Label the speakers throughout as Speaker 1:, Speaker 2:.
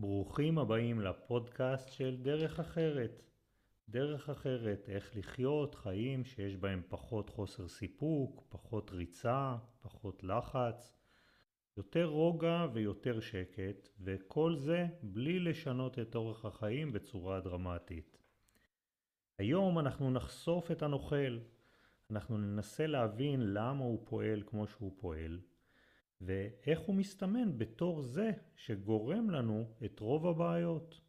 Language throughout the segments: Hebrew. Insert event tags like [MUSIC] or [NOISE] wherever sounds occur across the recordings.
Speaker 1: ברוכים הבאים לפודקאסט של דרך אחרת. דרך אחרת, איך לחיות חיים שיש בהם פחות חוסר סיפוק, פחות ריצה, פחות לחץ, יותר רוגע ויותר שקט, וכל זה בלי לשנות את אורח החיים בצורה דרמטית. היום אנחנו נחשוף את הנוכל, אנחנו ננסה להבין למה הוא פועל כמו שהוא פועל, ואיך הוא מסתמן בתור זה שגורם לנו את רוב הבעיות.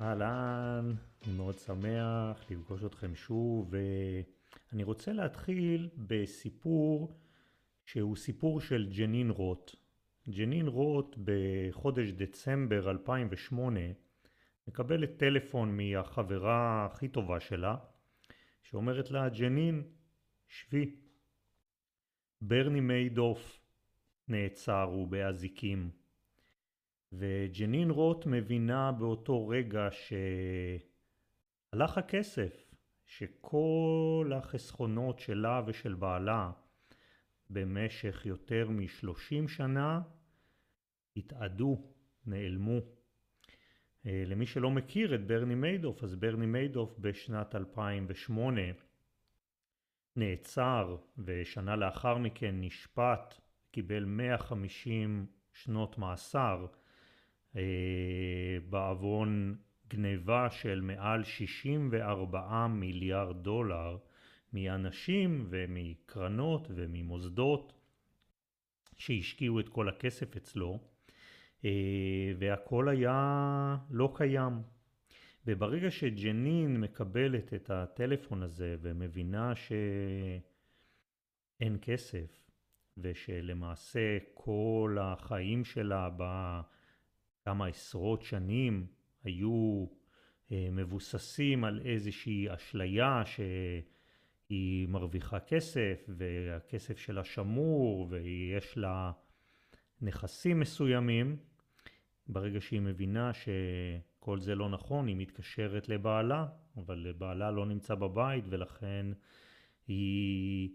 Speaker 1: אהלן, אני מאוד שמח לפגוש אתכם שוב, ואני רוצה להתחיל בסיפור שהוא סיפור של ג'נין רוט. ג'נין רוט בחודש דצמבר 2008 מקבלת טלפון מהחברה הכי טובה שלה, שאומרת לה, ג'נין, שבי. ברני מיידוף נעצר, הוא באזיקים. וג'נין רוט מבינה באותו רגע שהלך הכסף, שכל החסכונות שלה ושל בעלה במשך יותר משלושים שנה התאדו, נעלמו. אה, למי שלא מכיר את ברני מיידוף, אז ברני מיידוף בשנת 2008 נעצר ושנה לאחר מכן נשפט, קיבל 150 שנות מאסר אה, בעוון גניבה של מעל 64 מיליארד דולר מאנשים ומקרנות וממוסדות שהשקיעו את כל הכסף אצלו, אה, והכל היה לא קיים. וברגע שג'נין מקבלת את הטלפון הזה ומבינה שאין כסף, ושלמעשה כל החיים שלה בכמה עשרות שנים היו אה, מבוססים על איזושהי אשליה ש... היא מרוויחה כסף והכסף שלה שמור ויש לה נכסים מסוימים. ברגע שהיא מבינה שכל זה לא נכון, היא מתקשרת לבעלה, אבל בעלה לא נמצא בבית ולכן היא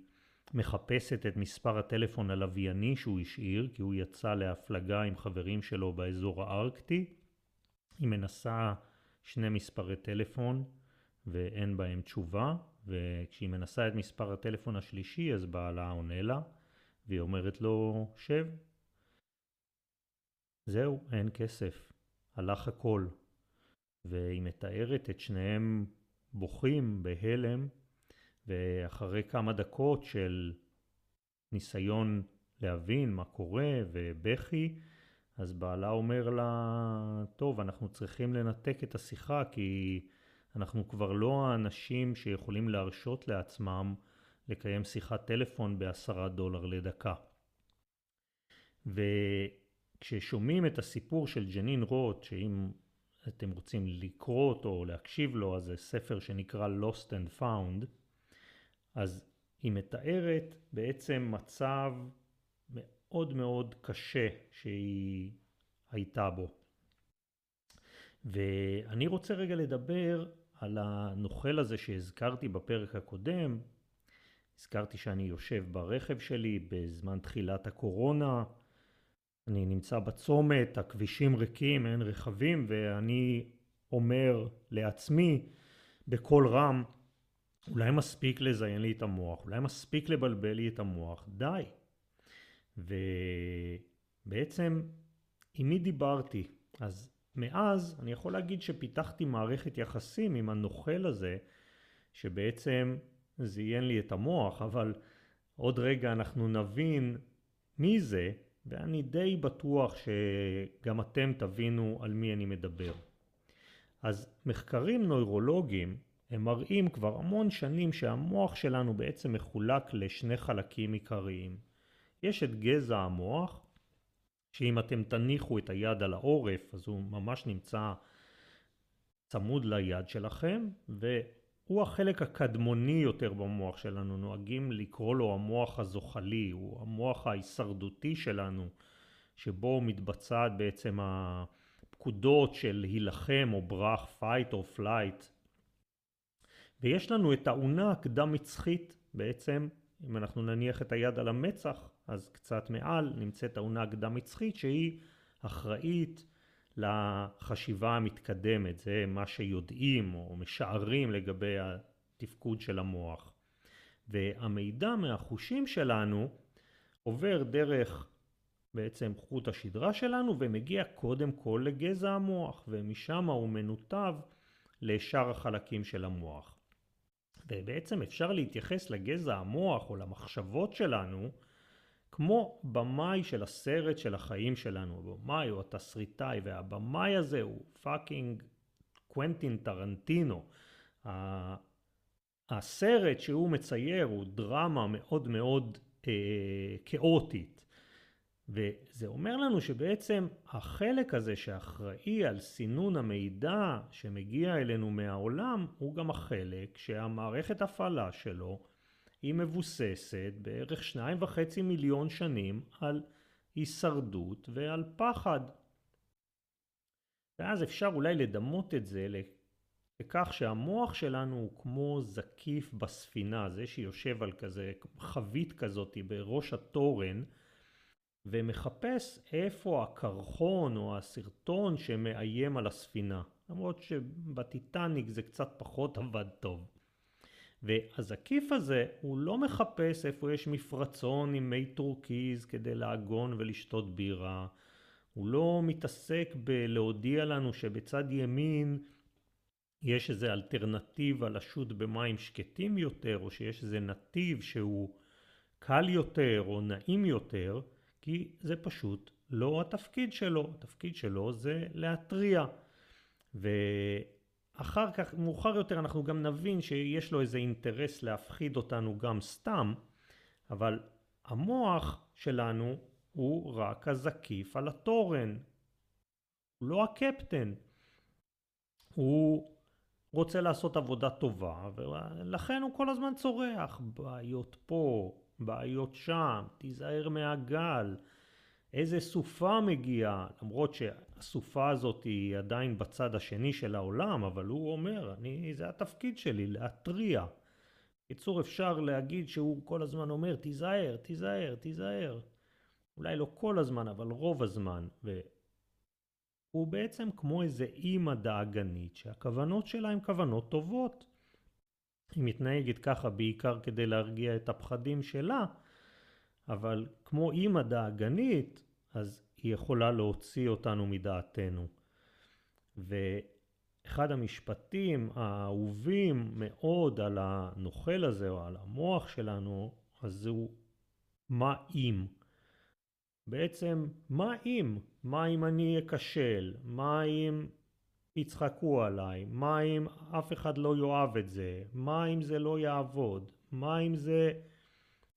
Speaker 1: מחפשת את מספר הטלפון הלווייני שהוא השאיר, כי הוא יצא להפלגה עם חברים שלו באזור הארקטי. היא מנסה שני מספרי טלפון ואין בהם תשובה, וכשהיא מנסה את מספר הטלפון השלישי, אז בעלה עונה לה, והיא אומרת לו, שב. זהו, אין כסף. הלך הכל. והיא מתארת את שניהם בוכים בהלם, ואחרי כמה דקות של ניסיון להבין מה קורה ובכי, אז בעלה אומר לה, טוב, אנחנו צריכים לנתק את השיחה כי אנחנו כבר לא האנשים שיכולים להרשות לעצמם לקיים שיחת טלפון בעשרה דולר לדקה. וכששומעים את הסיפור של ג'נין רוט, שאם אתם רוצים לקרוא אותו או להקשיב לו, אז זה ספר שנקרא Lost and Found, אז היא מתארת בעצם מצב מאוד מאוד קשה שהיא הייתה בו. ואני רוצה רגע לדבר על הנוכל הזה שהזכרתי בפרק הקודם. הזכרתי שאני יושב ברכב שלי בזמן תחילת הקורונה. אני נמצא בצומת, הכבישים ריקים, אין רכבים, ואני אומר לעצמי בקול רם, אולי מספיק לזיין לי את המוח, אולי מספיק לבלבל לי את המוח, די. ובעצם עם מי דיברתי? אז מאז אני יכול להגיד שפיתחתי מערכת יחסים עם הנוכל הזה, שבעצם זיין לי את המוח, אבל עוד רגע אנחנו נבין מי זה, ואני די בטוח שגם אתם תבינו על מי אני מדבר. אז מחקרים נוירולוגיים הם מראים כבר המון שנים שהמוח שלנו בעצם מחולק לשני חלקים עיקריים. יש את גזע המוח, שאם אתם תניחו את היד על העורף, אז הוא ממש נמצא צמוד ליד שלכם, והוא החלק הקדמוני יותר במוח שלנו, נוהגים לקרוא לו המוח הזוחלי, הוא המוח ההישרדותי שלנו, שבו מתבצעת בעצם פקודות של הילחם או ברח, fight or flight. ויש לנו את האונה הקדם מצחית בעצם, אם אנחנו נניח את היד על המצח, אז קצת מעל נמצאת האונה הקדם מצחית שהיא אחראית לחשיבה המתקדמת, זה מה שיודעים או משערים לגבי התפקוד של המוח. והמידע מהחושים שלנו עובר דרך בעצם חוט השדרה שלנו ומגיע קודם כל לגזע המוח ומשם הוא מנותב לשאר החלקים של המוח. ובעצם אפשר להתייחס לגזע המוח או למחשבות שלנו כמו במאי של הסרט של החיים שלנו, במאי הוא התסריטאי והבמאי הזה הוא fucking קוונטין טרנטינו. הסרט שהוא מצייר הוא דרמה מאוד מאוד אה, כאוטית. וזה אומר לנו שבעצם החלק הזה שאחראי על סינון המידע שמגיע אלינו מהעולם הוא גם החלק שהמערכת הפעלה שלו היא מבוססת בערך שניים וחצי מיליון שנים על הישרדות ועל פחד. ואז אפשר אולי לדמות את זה לכך שהמוח שלנו הוא כמו זקיף בספינה, זה שיושב על כזה חבית כזאת בראש התורן ומחפש איפה הקרחון או הסרטון שמאיים על הספינה. למרות שבטיטניק זה קצת פחות [LAUGHS] עבד טוב. והזקיף הזה הוא לא מחפש איפה יש מפרצון עם מי טורקיז כדי לעגון ולשתות בירה. הוא לא מתעסק בלהודיע לנו שבצד ימין יש איזה אלטרנטיבה לשוט במים שקטים יותר, או שיש איזה נתיב שהוא קל יותר או נעים יותר, כי זה פשוט לא התפקיד שלו. התפקיד שלו זה להתריע. ואחר כך, מאוחר יותר אנחנו גם נבין שיש לו איזה אינטרס להפחיד אותנו גם סתם, אבל המוח שלנו הוא רק הזקיף על התורן. הוא לא הקפטן. הוא רוצה לעשות עבודה טובה, ולכן הוא כל הזמן צורח. בעיות פה, בעיות שם, תיזהר מהגל, איזה סופה מגיעה, למרות שהסופה הזאת היא עדיין בצד השני של העולם, אבל הוא אומר, אני, זה התפקיד שלי, להתריע. בקיצור, אפשר להגיד שהוא כל הזמן אומר, תיזהר, תיזהר, תיזהר. אולי לא כל הזמן, אבל רוב הזמן. והוא בעצם כמו איזה אימא דאגנית, שהכוונות שלה הן כוונות טובות. היא מתנהגת ככה בעיקר כדי להרגיע את הפחדים שלה, אבל כמו אימא דאגנית, אז היא יכולה להוציא אותנו מדעתנו. ואחד המשפטים האהובים מאוד על הנוכל הזה או על המוח שלנו, אז הוא מה אם. בעצם מה אם? מה אם אני אכשל? מה אם יצחקו עליי? מה אם אף אחד לא יאהב את זה? מה אם זה לא יעבוד? מה אם זה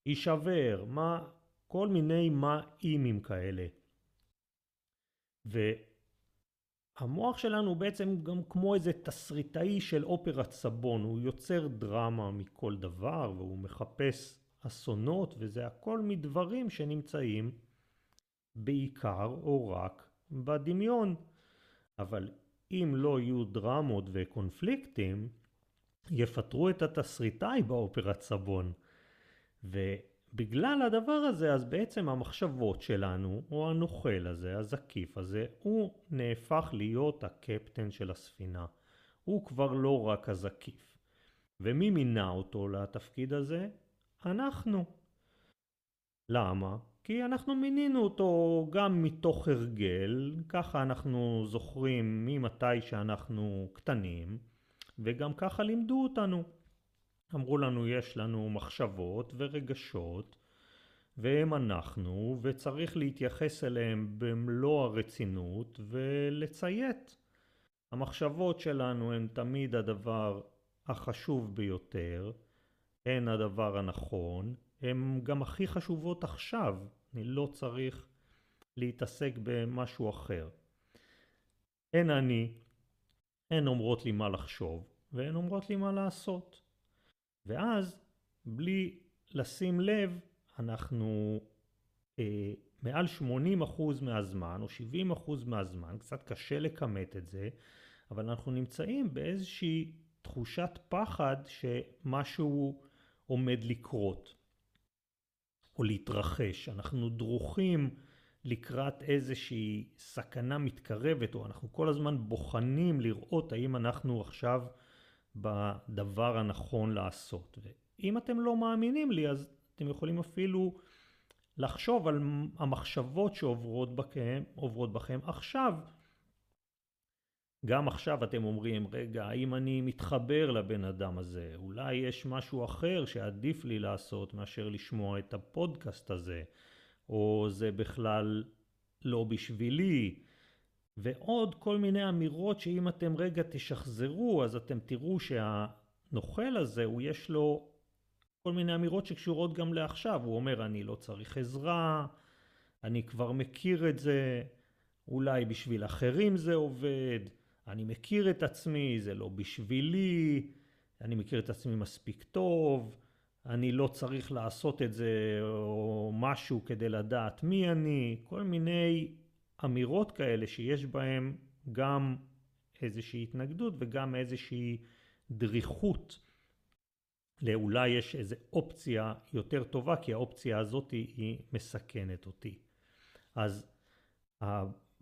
Speaker 1: יישבר? מה... כל מיני מה אימים כאלה. והמוח שלנו בעצם גם כמו איזה תסריטאי של אופרת סבון, הוא יוצר דרמה מכל דבר והוא מחפש אסונות וזה הכל מדברים שנמצאים בעיקר או רק בדמיון. אבל אם לא יהיו דרמות וקונפליקטים, יפטרו את התסריטאי באופרת סבון. ובגלל הדבר הזה, אז בעצם המחשבות שלנו, או הנוכל הזה, הזקיף הזה, הוא נהפך להיות הקפטן של הספינה. הוא כבר לא רק הזקיף. ומי מינה אותו לתפקיד הזה? אנחנו. למה? כי אנחנו מינינו אותו גם מתוך הרגל, ככה אנחנו זוכרים ממתי שאנחנו קטנים, וגם ככה לימדו אותנו. אמרו לנו יש לנו מחשבות ורגשות, והם אנחנו, וצריך להתייחס אליהם במלוא הרצינות ולציית. המחשבות שלנו הן תמיד הדבר החשוב ביותר, הן הדבר הנכון, הן גם הכי חשובות עכשיו, אני לא צריך להתעסק במשהו אחר. הן אני, הן אומרות לי מה לחשוב, והן אומרות לי מה לעשות. ואז, בלי לשים לב, אנחנו אה, מעל 80% מהזמן או 70% מהזמן, קצת קשה לכמת את זה, אבל אנחנו נמצאים באיזושהי תחושת פחד שמשהו עומד לקרות או להתרחש. אנחנו דרוכים לקראת איזושהי סכנה מתקרבת, או אנחנו כל הזמן בוחנים לראות האם אנחנו עכשיו בדבר הנכון לעשות. ואם אתם לא מאמינים לי, אז אתם יכולים אפילו לחשוב על המחשבות שעוברות בכם, בכם עכשיו. גם עכשיו אתם אומרים, רגע, האם אני מתחבר לבן אדם הזה? אולי יש משהו אחר שעדיף לי לעשות מאשר לשמוע את הפודקאסט הזה, או זה בכלל לא בשבילי, ועוד כל מיני אמירות שאם אתם רגע תשחזרו, אז אתם תראו שהנוכל הזה, הוא יש לו כל מיני אמירות שקשורות גם לעכשיו. הוא אומר, אני לא צריך עזרה, אני כבר מכיר את זה, אולי בשביל אחרים זה עובד, אני מכיר את עצמי, זה לא בשבילי, אני מכיר את עצמי מספיק טוב, אני לא צריך לעשות את זה או משהו כדי לדעת מי אני, כל מיני אמירות כאלה שיש בהן גם איזושהי התנגדות וגם איזושהי דריכות לאולי יש איזו אופציה יותר טובה כי האופציה הזאת היא מסכנת אותי. אז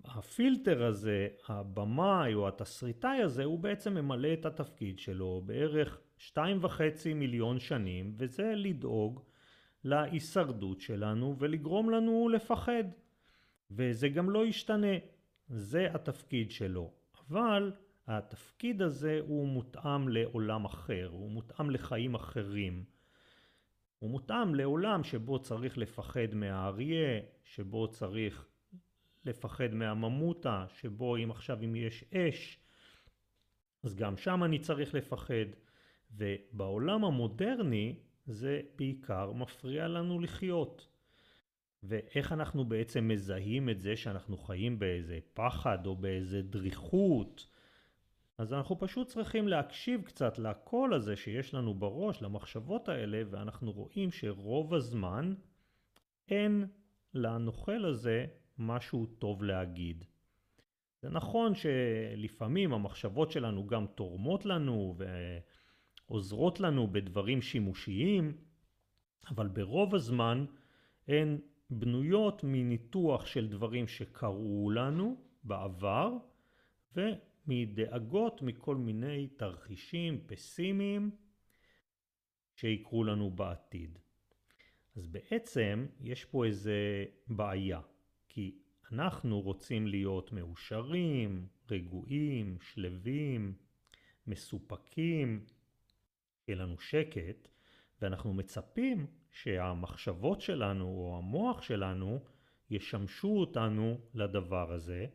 Speaker 1: הפילטר הזה, הבמאי או התסריטאי הזה, הוא בעצם ממלא את התפקיד שלו בערך שתיים וחצי מיליון שנים, וזה לדאוג להישרדות שלנו ולגרום לנו לפחד. וזה גם לא ישתנה, זה התפקיד שלו. אבל התפקיד הזה הוא מותאם לעולם אחר, הוא מותאם לחיים אחרים. הוא מותאם לעולם שבו צריך לפחד מהאריה, שבו צריך לפחד מהממותה, שבו אם עכשיו אם יש אש, אז גם שם אני צריך לפחד. ובעולם המודרני זה בעיקר מפריע לנו לחיות. ואיך אנחנו בעצם מזהים את זה שאנחנו חיים באיזה פחד או באיזה דריכות. אז אנחנו פשוט צריכים להקשיב קצת לקול הזה שיש לנו בראש, למחשבות האלה, ואנחנו רואים שרוב הזמן אין לנוכל הזה משהו טוב להגיד. זה נכון שלפעמים המחשבות שלנו גם תורמות לנו ועוזרות לנו בדברים שימושיים, אבל ברוב הזמן הן בנויות מניתוח של דברים שקרו לנו בעבר ומדאגות מכל מיני תרחישים פסימיים שיקרו לנו בעתיד. אז בעצם יש פה איזה בעיה. כי אנחנו רוצים להיות מאושרים, רגועים, שלווים, מסופקים, שיהיה לנו שקט, ואנחנו מצפים שהמחשבות שלנו או המוח שלנו ישמשו אותנו לדבר הזה,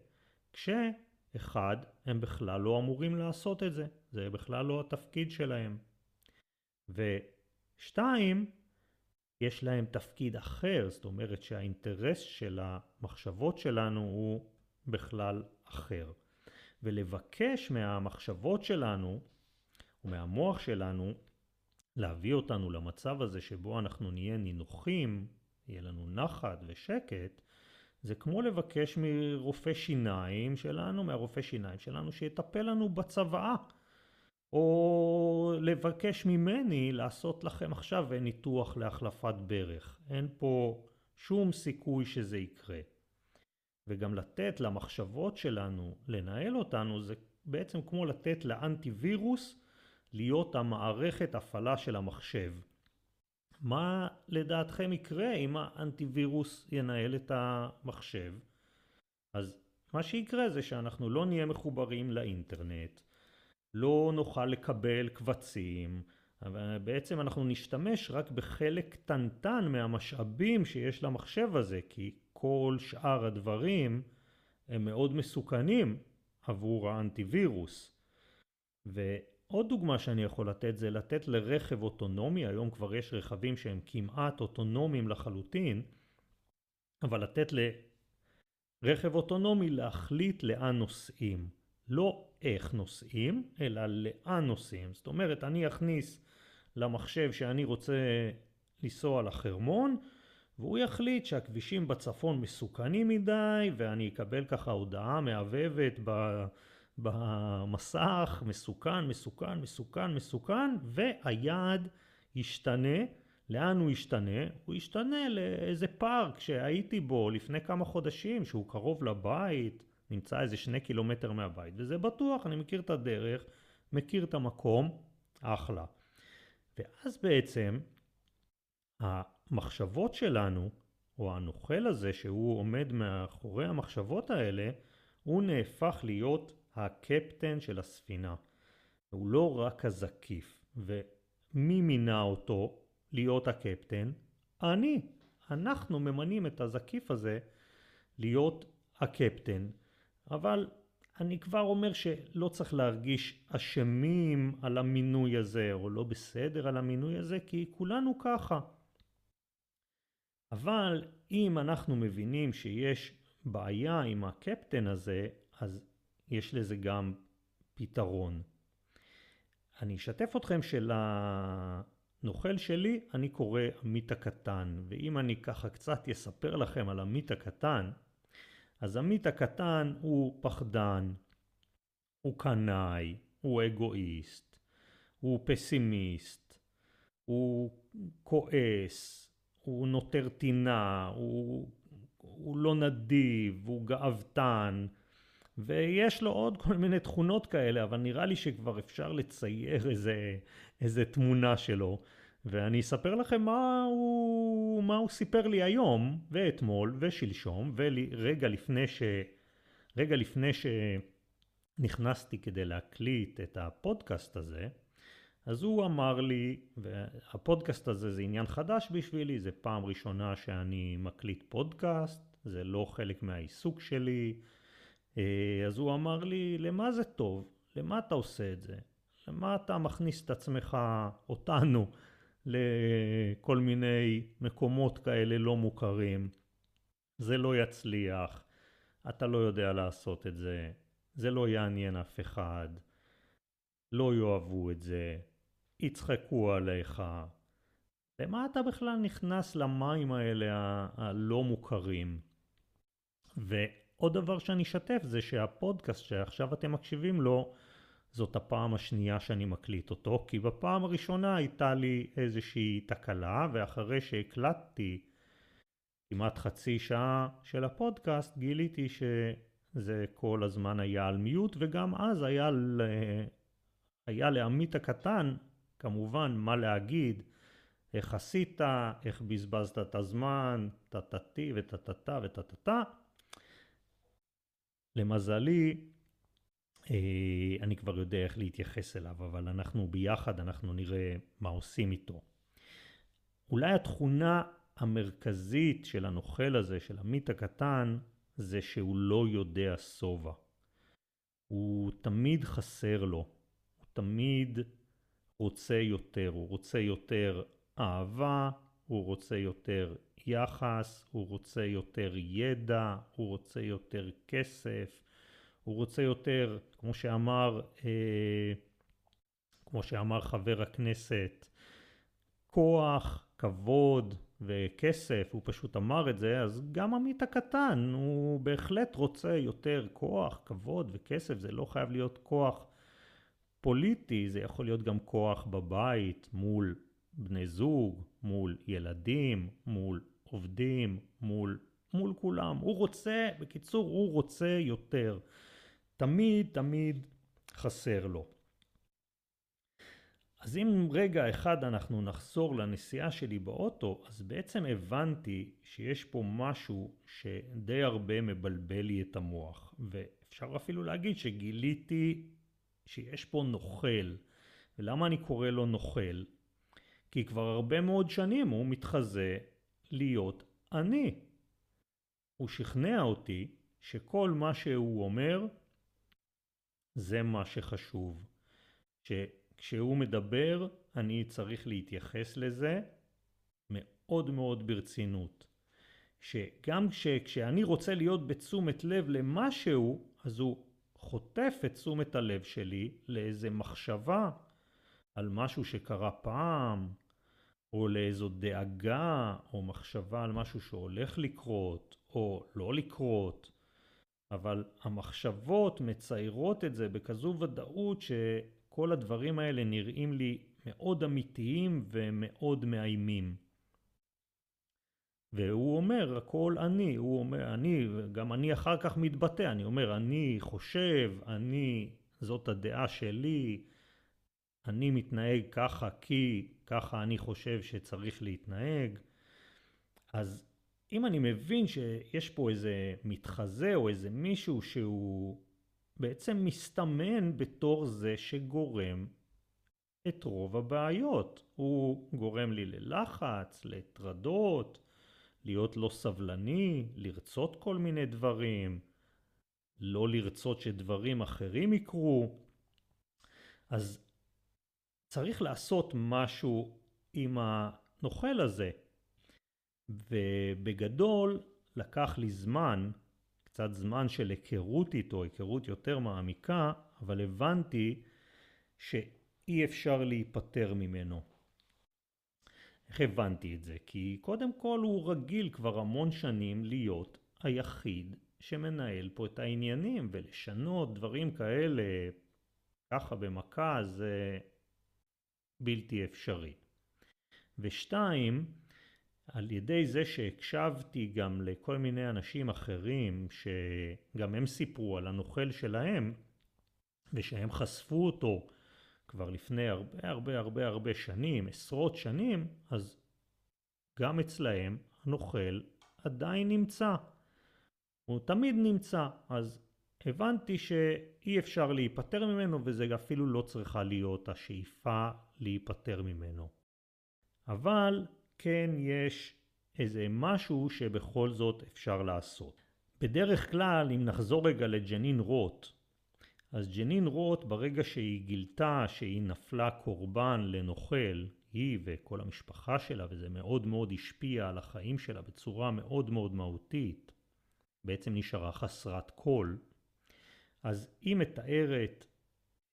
Speaker 1: כשאחד, הם בכלל לא אמורים לעשות את זה, זה בכלל לא התפקיד שלהם. ושתיים, יש להם תפקיד אחר, זאת אומרת שהאינטרס של המחשבות שלנו הוא בכלל אחר. ולבקש מהמחשבות שלנו ומהמוח שלנו להביא אותנו למצב הזה שבו אנחנו נהיה נינוחים, יהיה לנו נחת ושקט, זה כמו לבקש מרופא שיניים שלנו, מהרופא שיניים שלנו, שיטפל לנו בצוואה. או לבקש ממני לעשות לכם עכשיו ניתוח להחלפת ברך. אין פה שום סיכוי שזה יקרה. וגם לתת למחשבות שלנו לנהל אותנו זה בעצם כמו לתת לאנטיווירוס להיות המערכת הפעלה של המחשב. מה לדעתכם יקרה אם האנטיווירוס ינהל את המחשב? אז מה שיקרה זה שאנחנו לא נהיה מחוברים לאינטרנט, לא נוכל לקבל קבצים, בעצם אנחנו נשתמש רק בחלק קטנטן מהמשאבים שיש למחשב הזה, כי כל שאר הדברים הם מאוד מסוכנים עבור האנטיווירוס. ועוד דוגמה שאני יכול לתת זה לתת לרכב אוטונומי, היום כבר יש רכבים שהם כמעט אוטונומיים לחלוטין, אבל לתת לרכב אוטונומי להחליט לאן נוסעים. לא איך נוסעים, אלא לאן נוסעים. זאת אומרת, אני אכניס למחשב שאני רוצה לנסוע לחרמון, והוא יחליט שהכבישים בצפון מסוכנים מדי, ואני אקבל ככה הודעה מהבהבת במסך, מסוכן, מסוכן, מסוכן, מסוכן, והיעד ישתנה. לאן הוא ישתנה? הוא ישתנה לאיזה פארק שהייתי בו לפני כמה חודשים, שהוא קרוב לבית, נמצא איזה שני קילומטר מהבית, וזה בטוח, אני מכיר את הדרך, מכיר את המקום, אחלה. ואז בעצם המחשבות שלנו, או הנוכל הזה שהוא עומד מאחורי המחשבות האלה, הוא נהפך להיות הקפטן של הספינה. הוא לא רק הזקיף. ומי מינה אותו להיות הקפטן? אני. אנחנו ממנים את הזקיף הזה להיות הקפטן. אבל אני כבר אומר שלא צריך להרגיש אשמים על המינוי הזה, או לא בסדר על המינוי הזה, כי כולנו ככה. אבל אם אנחנו מבינים שיש בעיה עם הקפטן הזה, אז יש לזה גם פתרון. אני אשתף אתכם שלנוכל שלי אני קורא עמית הקטן, ואם אני ככה קצת אספר לכם על עמית הקטן, אז עמית הקטן הוא פחדן, הוא קנאי, הוא אגואיסט, הוא פסימיסט, הוא כועס, הוא נותר טינה, הוא, הוא לא נדיב, הוא גאוותן, ויש לו עוד כל מיני תכונות כאלה, אבל נראה לי שכבר אפשר לצייר איזה, איזה תמונה שלו. ואני אספר לכם מה הוא, מה הוא סיפר לי היום, ואתמול, ושלשום, ורגע לפני ש... רגע לפני שנכנסתי כדי להקליט את הפודקאסט הזה, אז הוא אמר לי, והפודקאסט הזה זה עניין חדש בשבילי, זה פעם ראשונה שאני מקליט פודקאסט, זה לא חלק מהעיסוק שלי, אה, אז הוא אמר לי, למה זה טוב? למה אתה עושה את זה? למה אתה מכניס את עצמך, אותנו, לכל מיני מקומות כאלה לא מוכרים? זה לא יצליח, אתה לא יודע לעשות את זה, זה לא יעניין אף אחד, לא יאהבו את זה, יצחקו עליך. למה אתה בכלל נכנס למים האלה הלא מוכרים? ועוד דבר שאני אשתף זה שהפודקאסט שעכשיו אתם מקשיבים לו, זאת הפעם השנייה שאני מקליט אותו, כי בפעם הראשונה הייתה לי איזושהי תקלה, ואחרי שהקלטתי כמעט חצי שעה של הפודקאסט, גיליתי שזה כל הזמן היה על מיוט, וגם אז היה, היה לעמית הקטן כמובן מה להגיד, איך עשית, איך בזבזת את הזמן, טטטי וטטטה וטטטה. למזלי, אה, אני כבר יודע איך להתייחס אליו, אבל אנחנו ביחד, אנחנו נראה מה עושים איתו. אולי התכונה המרכזית של הנוכל הזה, של עמית הקטן, זה שהוא לא יודע שובע. הוא תמיד חסר לו, הוא תמיד רוצה יותר, הוא רוצה יותר אהבה, הוא רוצה יותר יחס, הוא רוצה יותר ידע, הוא רוצה יותר כסף, הוא רוצה יותר, כמו שאמר, אה, כמו שאמר חבר הכנסת, כוח, כבוד וכסף, הוא פשוט אמר את זה, אז גם עמית הקטן, הוא בהחלט רוצה יותר כוח, כבוד וכסף, זה לא חייב להיות כוח פוליטי, זה יכול להיות גם כוח בבית מול בני זוג, מול ילדים, מול עובדים, מול, מול כולם. הוא רוצה, בקיצור, הוא רוצה יותר. תמיד תמיד חסר לו. אז אם רגע אחד אנחנו נחזור לנסיעה שלי באוטו, אז בעצם הבנתי שיש פה משהו שדי הרבה מבלבל לי את המוח. ואפשר אפילו להגיד שגיליתי שיש פה נוכל. ולמה אני קורא לו נוכל? כי כבר הרבה מאוד שנים הוא מתחזה להיות אני. הוא שכנע אותי שכל מה שהוא אומר זה מה שחשוב. שכשהוא מדבר אני צריך להתייחס לזה מאוד מאוד ברצינות. שגם כשאני רוצה להיות בתשומת לב למשהו, אז הוא חוטף את תשומת הלב שלי לאיזה מחשבה על משהו שקרה פעם, או לאיזו דאגה או מחשבה על משהו שהולך לקרות או לא לקרות, אבל המחשבות מציירות את זה בכזו ודאות שכל הדברים האלה נראים לי מאוד אמיתיים ומאוד מאיימים. והוא אומר הכל אני, הוא אומר אני, גם אני אחר כך מתבטא, אני אומר אני חושב, אני, זאת הדעה שלי, אני מתנהג ככה כי ככה אני חושב שצריך להתנהג. אז אם אני מבין שיש פה איזה מתחזה או איזה מישהו שהוא בעצם מסתמן בתור זה שגורם את רוב הבעיות. הוא גורם לי ללחץ, לטרדות, להיות לא סבלני, לרצות כל מיני דברים, לא לרצות שדברים אחרים יקרו. אז צריך לעשות משהו עם הנוכל הזה. ובגדול לקח לי זמן, קצת זמן של היכרות איתו, היכרות יותר מעמיקה, אבל הבנתי שאי אפשר להיפטר ממנו. איך הבנתי את זה? כי קודם כל הוא רגיל כבר המון שנים להיות היחיד שמנהל פה את העניינים ולשנות דברים כאלה ככה במכה זה בלתי אפשרי. ושתיים, על ידי זה שהקשבתי גם לכל מיני אנשים אחרים שגם הם סיפרו על הנוכל שלהם ושהם חשפו אותו כבר לפני הרבה הרבה הרבה הרבה שנים, עשרות שנים, אז גם אצלהם הנוכל עדיין נמצא. הוא תמיד נמצא, אז הבנתי שאי אפשר להיפטר ממנו וזה אפילו לא צריכה להיות השאיפה להיפטר ממנו. אבל כן יש איזה משהו שבכל זאת אפשר לעשות. בדרך כלל, אם נחזור רגע לג'נין רוט, אז ג'נין רוט ברגע שהיא גילתה שהיא נפלה קורבן לנוכל, היא וכל המשפחה שלה, וזה מאוד מאוד השפיע על החיים שלה בצורה מאוד מאוד מהותית, בעצם נשארה חסרת כל, אז היא מתארת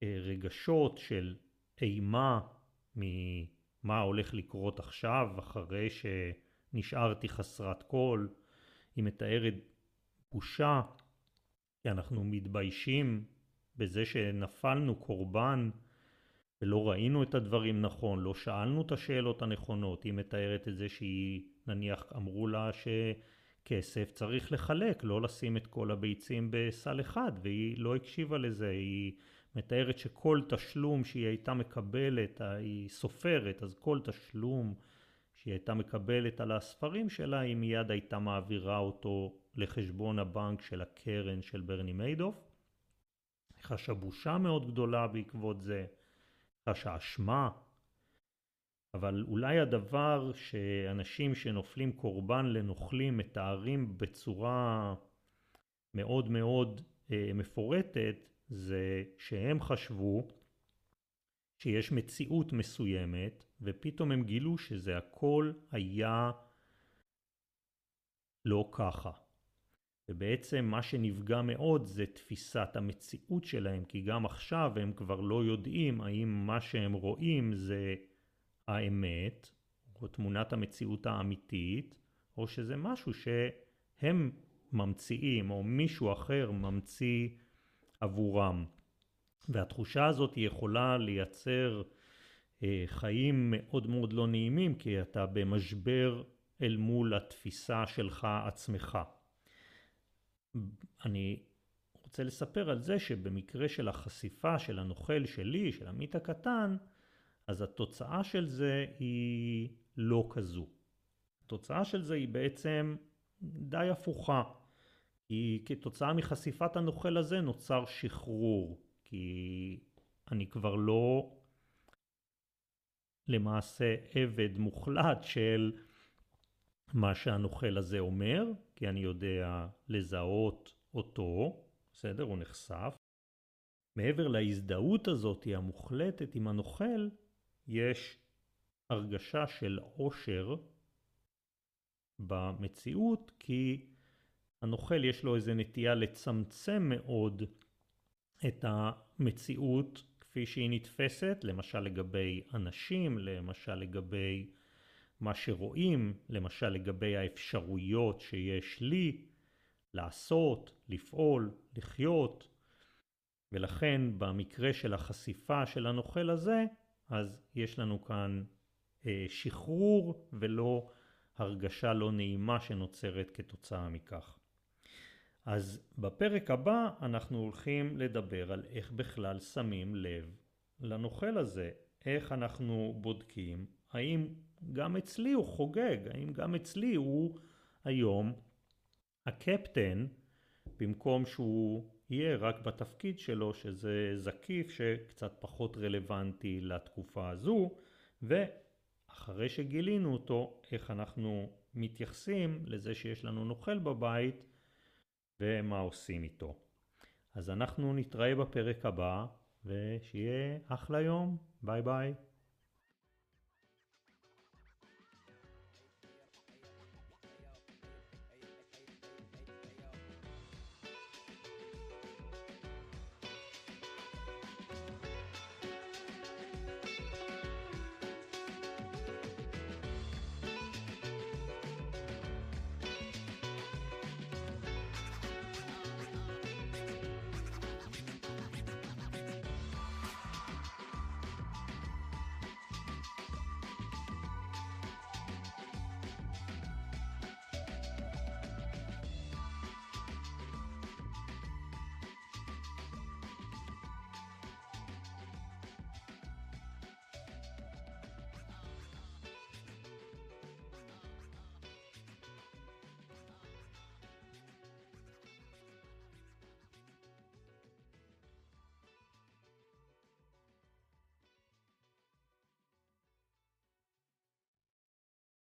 Speaker 1: אה, רגשות של אימה ממה הולך לקרות עכשיו אחרי שנשארתי חסרת כל, היא מתארת בושה, כי אנחנו מתביישים בזה שנפלנו קורבן ולא ראינו את הדברים נכון, לא שאלנו את השאלות הנכונות. היא מתארת את זה שהיא, נניח, אמרו לה שכסף צריך לחלק, לא לשים את כל הביצים בסל אחד, והיא לא הקשיבה לזה. היא מתארת שכל תשלום שהיא הייתה מקבלת, היא סופרת, אז כל תשלום שהיא הייתה מקבלת על הספרים שלה, היא מיד הייתה מעבירה אותו לחשבון הבנק של הקרן של ברני מיידוף. חשה בושה מאוד גדולה בעקבות זה, חשה אשמה, אבל אולי הדבר שאנשים שנופלים קורבן לנוכלים מתארים בצורה מאוד מאוד אה, מפורטת, זה שהם חשבו שיש מציאות מסוימת, ופתאום הם גילו שזה הכל היה לא ככה. ובעצם מה שנפגע מאוד זה תפיסת המציאות שלהם, כי גם עכשיו הם כבר לא יודעים האם מה שהם רואים זה האמת, או תמונת המציאות האמיתית, או שזה משהו שהם ממציאים, או מישהו אחר ממציא עבורם. והתחושה הזאת יכולה לייצר אה, חיים מאוד מאוד לא נעימים, כי אתה במשבר אל מול התפיסה שלך עצמך. אני רוצה לספר על זה שבמקרה של החשיפה של הנוכל שלי, של עמית הקטן, אז התוצאה של זה היא לא כזו. התוצאה של זה היא בעצם די הפוכה. כי כתוצאה מחשיפת הנוכל הזה נוצר שחרור. כי אני כבר לא למעשה עבד מוחלט של מה שהנוכל הזה אומר, כי אני יודע לזהות אותו, בסדר? הוא נחשף. מעבר להזדהות הזאת המוחלטת עם הנוכל, יש הרגשה של עושר במציאות, כי הנוכל יש לו איזה נטייה לצמצם מאוד את המציאות כפי שהיא נתפסת, למשל לגבי אנשים, למשל לגבי מה שרואים, למשל לגבי האפשרויות שיש לי לעשות, לפעול, לחיות, ולכן במקרה של החשיפה של הנוכל הזה, אז יש לנו כאן אה, שחרור ולא הרגשה לא נעימה שנוצרת כתוצאה מכך. אז בפרק הבא אנחנו הולכים לדבר על איך בכלל שמים לב לנוכל הזה, איך אנחנו בודקים האם גם אצלי הוא חוגג, האם גם אצלי הוא היום הקפטן במקום שהוא יהיה רק בתפקיד שלו שזה זקיף שקצת פחות רלוונטי לתקופה הזו ואחרי שגילינו אותו איך אנחנו מתייחסים לזה שיש לנו נוכל בבית ומה עושים איתו. אז אנחנו נתראה בפרק הבא ושיהיה אחלה יום ביי ביי